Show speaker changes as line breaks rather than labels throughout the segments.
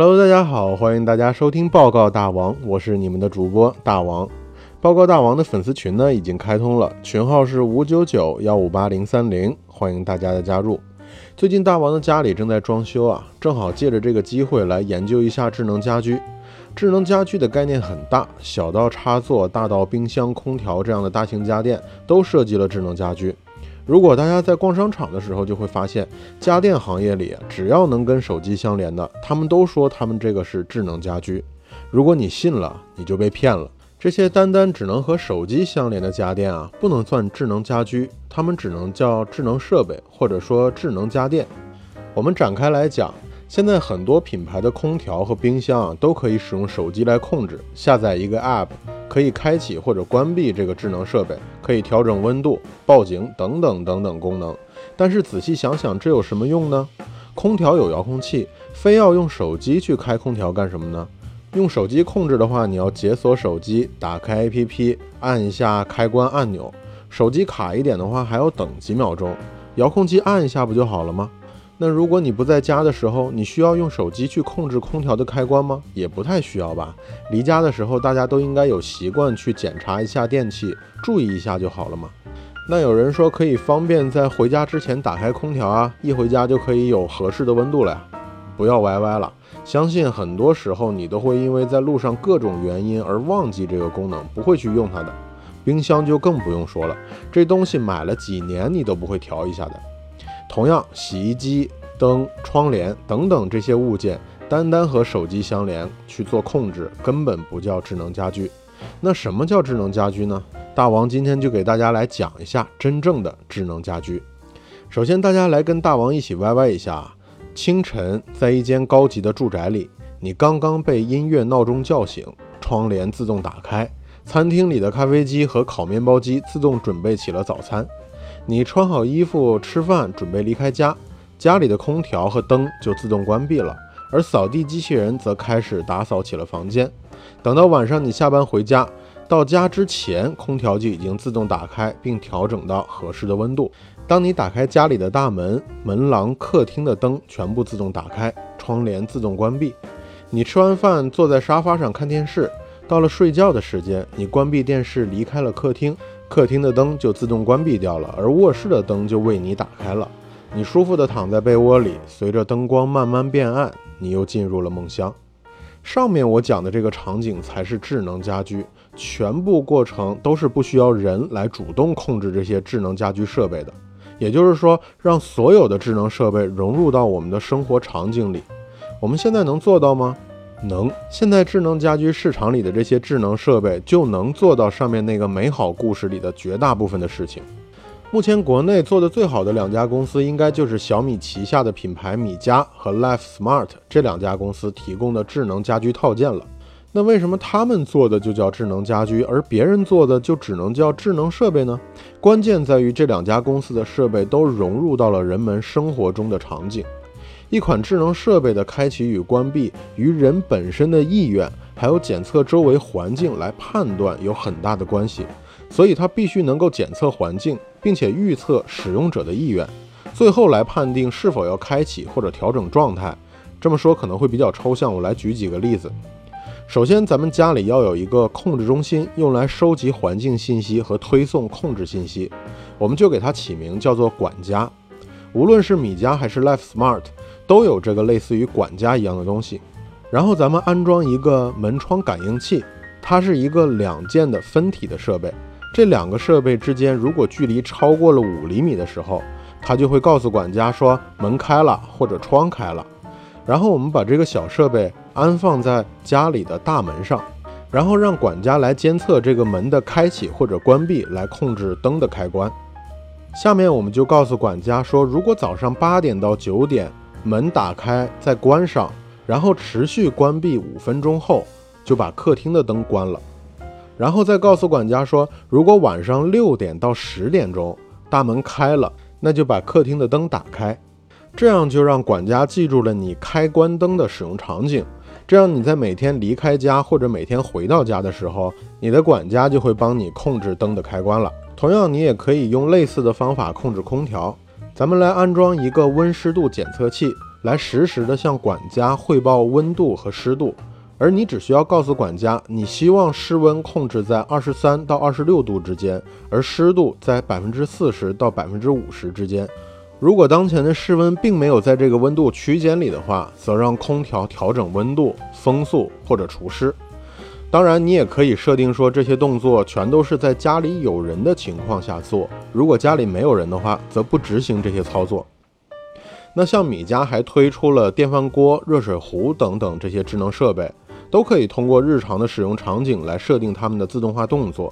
Hello，大家好，欢迎大家收听报告大王，我是你们的主播大王。报告大王的粉丝群呢已经开通了，群号是五九九幺五八零三零，欢迎大家的加入。最近大王的家里正在装修啊，正好借着这个机会来研究一下智能家居。智能家居的概念很大，小到插座，大到冰箱、空调这样的大型家电都涉及了智能家居。如果大家在逛商场的时候，就会发现家电行业里，只要能跟手机相连的，他们都说他们这个是智能家居。如果你信了，你就被骗了。这些单单只能和手机相连的家电啊，不能算智能家居，它们只能叫智能设备，或者说智能家电。我们展开来讲，现在很多品牌的空调和冰箱啊，都可以使用手机来控制，下载一个 App。可以开启或者关闭这个智能设备，可以调整温度、报警等等等等功能。但是仔细想想，这有什么用呢？空调有遥控器，非要用手机去开空调干什么呢？用手机控制的话，你要解锁手机，打开 APP，按一下开关按钮。手机卡一点的话，还要等几秒钟。遥控器按一下不就好了吗？那如果你不在家的时候，你需要用手机去控制空调的开关吗？也不太需要吧。离家的时候，大家都应该有习惯去检查一下电器，注意一下就好了嘛。那有人说可以方便在回家之前打开空调啊，一回家就可以有合适的温度了呀。不要歪歪了，相信很多时候你都会因为在路上各种原因而忘记这个功能，不会去用它的。冰箱就更不用说了，这东西买了几年你都不会调一下的。同样，洗衣机、灯、窗帘等等这些物件，单单和手机相连去做控制，根本不叫智能家居。那什么叫智能家居呢？大王今天就给大家来讲一下真正的智能家居。首先，大家来跟大王一起歪歪一下啊！清晨，在一间高级的住宅里，你刚刚被音乐闹钟叫醒，窗帘自动打开，餐厅里的咖啡机和烤面包机自动准备起了早餐。你穿好衣服吃饭，准备离开家，家里的空调和灯就自动关闭了，而扫地机器人则开始打扫起了房间。等到晚上你下班回家，到家之前，空调就已经自动打开并调整到合适的温度。当你打开家里的大门，门廊、客厅的灯全部自动打开，窗帘自动关闭。你吃完饭坐在沙发上看电视，到了睡觉的时间，你关闭电视，离开了客厅。客厅的灯就自动关闭掉了，而卧室的灯就为你打开了。你舒服地躺在被窝里，随着灯光慢慢变暗，你又进入了梦乡。上面我讲的这个场景才是智能家居，全部过程都是不需要人来主动控制这些智能家居设备的。也就是说，让所有的智能设备融入到我们的生活场景里。我们现在能做到吗？能，现在智能家居市场里的这些智能设备就能做到上面那个美好故事里的绝大部分的事情。目前国内做的最好的两家公司，应该就是小米旗下的品牌米家和 Life Smart 这两家公司提供的智能家居套件了。那为什么他们做的就叫智能家居，而别人做的就只能叫智能设备呢？关键在于这两家公司的设备都融入到了人们生活中的场景。一款智能设备的开启与关闭，与人本身的意愿，还有检测周围环境来判断有很大的关系。所以它必须能够检测环境，并且预测使用者的意愿，最后来判定是否要开启或者调整状态。这么说可能会比较抽象，我来举几个例子。首先，咱们家里要有一个控制中心，用来收集环境信息和推送控制信息，我们就给它起名叫做管家。无论是米家还是 Life Smart。都有这个类似于管家一样的东西，然后咱们安装一个门窗感应器，它是一个两键的分体的设备。这两个设备之间如果距离超过了五厘米的时候，它就会告诉管家说门开了或者窗开了。然后我们把这个小设备安放在家里的大门上，然后让管家来监测这个门的开启或者关闭，来控制灯的开关。下面我们就告诉管家说，如果早上八点到九点。门打开再关上，然后持续关闭五分钟后，就把客厅的灯关了。然后再告诉管家说，如果晚上六点到十点钟大门开了，那就把客厅的灯打开。这样就让管家记住了你开关灯的使用场景。这样你在每天离开家或者每天回到家的时候，你的管家就会帮你控制灯的开关了。同样，你也可以用类似的方法控制空调。咱们来安装一个温湿度检测器，来实时的向管家汇报温度和湿度。而你只需要告诉管家，你希望室温控制在二十三到二十六度之间，而湿度在百分之四十到百分之五十之间。如果当前的室温并没有在这个温度区间里的话，则让空调调整温度、风速或者除湿。当然，你也可以设定说这些动作全都是在家里有人的情况下做。如果家里没有人的话，则不执行这些操作。那像米家还推出了电饭锅、热水壶等等这些智能设备。都可以通过日常的使用场景来设定它们的自动化动作，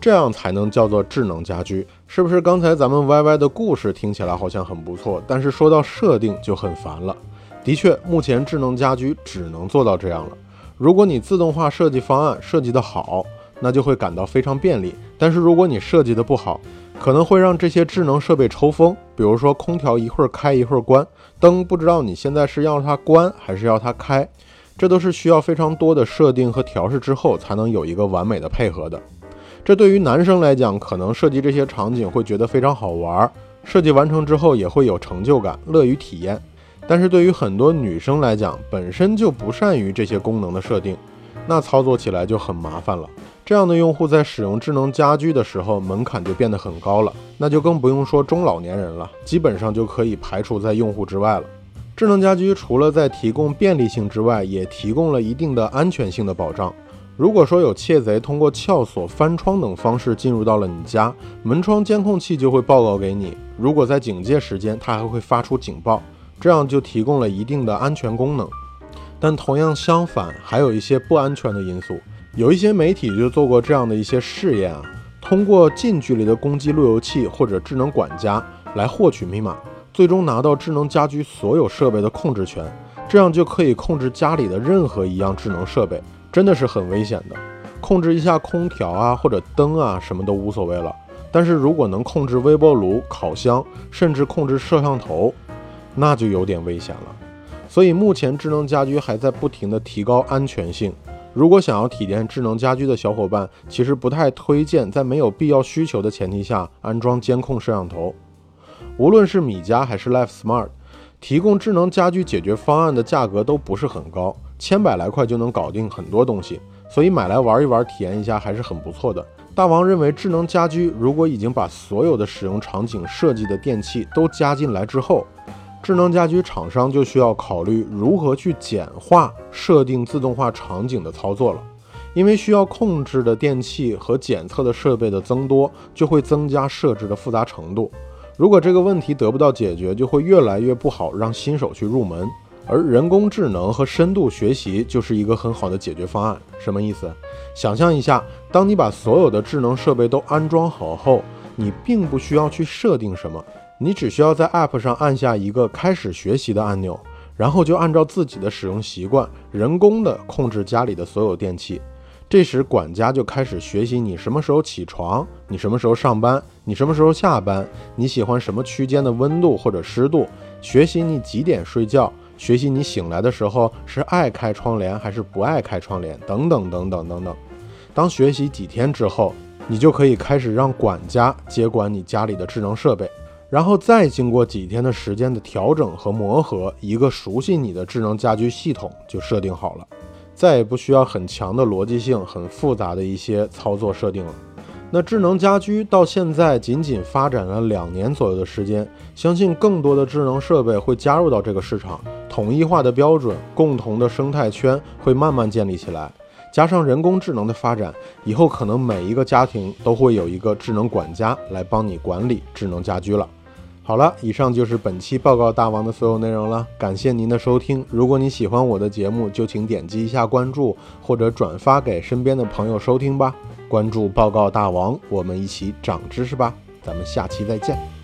这样才能叫做智能家居，是不是？刚才咱们 YY 的故事听起来好像很不错，但是说到设定就很烦了。的确，目前智能家居只能做到这样了。如果你自动化设计方案设计的好，那就会感到非常便利；但是如果你设计的不好，可能会让这些智能设备抽风。比如说，空调一会儿开一会儿关，灯不知道你现在是要它关还是要它开。这都是需要非常多的设定和调试之后才能有一个完美的配合的。这对于男生来讲，可能设计这些场景会觉得非常好玩，设计完成之后也会有成就感，乐于体验。但是对于很多女生来讲，本身就不善于这些功能的设定，那操作起来就很麻烦了。这样的用户在使用智能家居的时候，门槛就变得很高了，那就更不用说中老年人了，基本上就可以排除在用户之外了。智能家居除了在提供便利性之外，也提供了一定的安全性的保障。如果说有窃贼通过撬锁、翻窗等方式进入到了你家，门窗监控器就会报告给你。如果在警戒时间，它还会发出警报，这样就提供了一定的安全功能。但同样相反，还有一些不安全的因素。有一些媒体就做过这样的一些试验啊，通过近距离的攻击路由器或者智能管家来获取密码。最终拿到智能家居所有设备的控制权，这样就可以控制家里的任何一样智能设备，真的是很危险的。控制一下空调啊，或者灯啊，什么都无所谓了。但是如果能控制微波炉、烤箱，甚至控制摄像头，那就有点危险了。所以目前智能家居还在不停的提高安全性。如果想要体验智能家居的小伙伴，其实不太推荐在没有必要需求的前提下安装监控摄像头。无论是米家还是 Life Smart，提供智能家居解决方案的价格都不是很高，千百来块就能搞定很多东西，所以买来玩一玩，体验一下还是很不错的。大王认为，智能家居如果已经把所有的使用场景设计的电器都加进来之后，智能家居厂商就需要考虑如何去简化设定自动化场景的操作了，因为需要控制的电器和检测的设备的增多，就会增加设置的复杂程度。如果这个问题得不到解决，就会越来越不好让新手去入门。而人工智能和深度学习就是一个很好的解决方案。什么意思？想象一下，当你把所有的智能设备都安装好后，你并不需要去设定什么，你只需要在 App 上按下一个开始学习的按钮，然后就按照自己的使用习惯，人工的控制家里的所有电器。这时，管家就开始学习你什么时候起床，你什么时候上班，你什么时候下班，你喜欢什么区间的温度或者湿度，学习你几点睡觉，学习你醒来的时候是爱开窗帘还是不爱开窗帘，等等等等等等。当学习几天之后，你就可以开始让管家接管你家里的智能设备，然后再经过几天的时间的调整和磨合，一个熟悉你的智能家居系统就设定好了。再也不需要很强的逻辑性、很复杂的一些操作设定了。那智能家居到现在仅仅发展了两年左右的时间，相信更多的智能设备会加入到这个市场，统一化的标准、共同的生态圈会慢慢建立起来。加上人工智能的发展，以后可能每一个家庭都会有一个智能管家来帮你管理智能家居了。好了，以上就是本期报告大王的所有内容了。感谢您的收听。如果你喜欢我的节目，就请点击一下关注或者转发给身边的朋友收听吧。关注报告大王，我们一起长知识吧。咱们下期再见。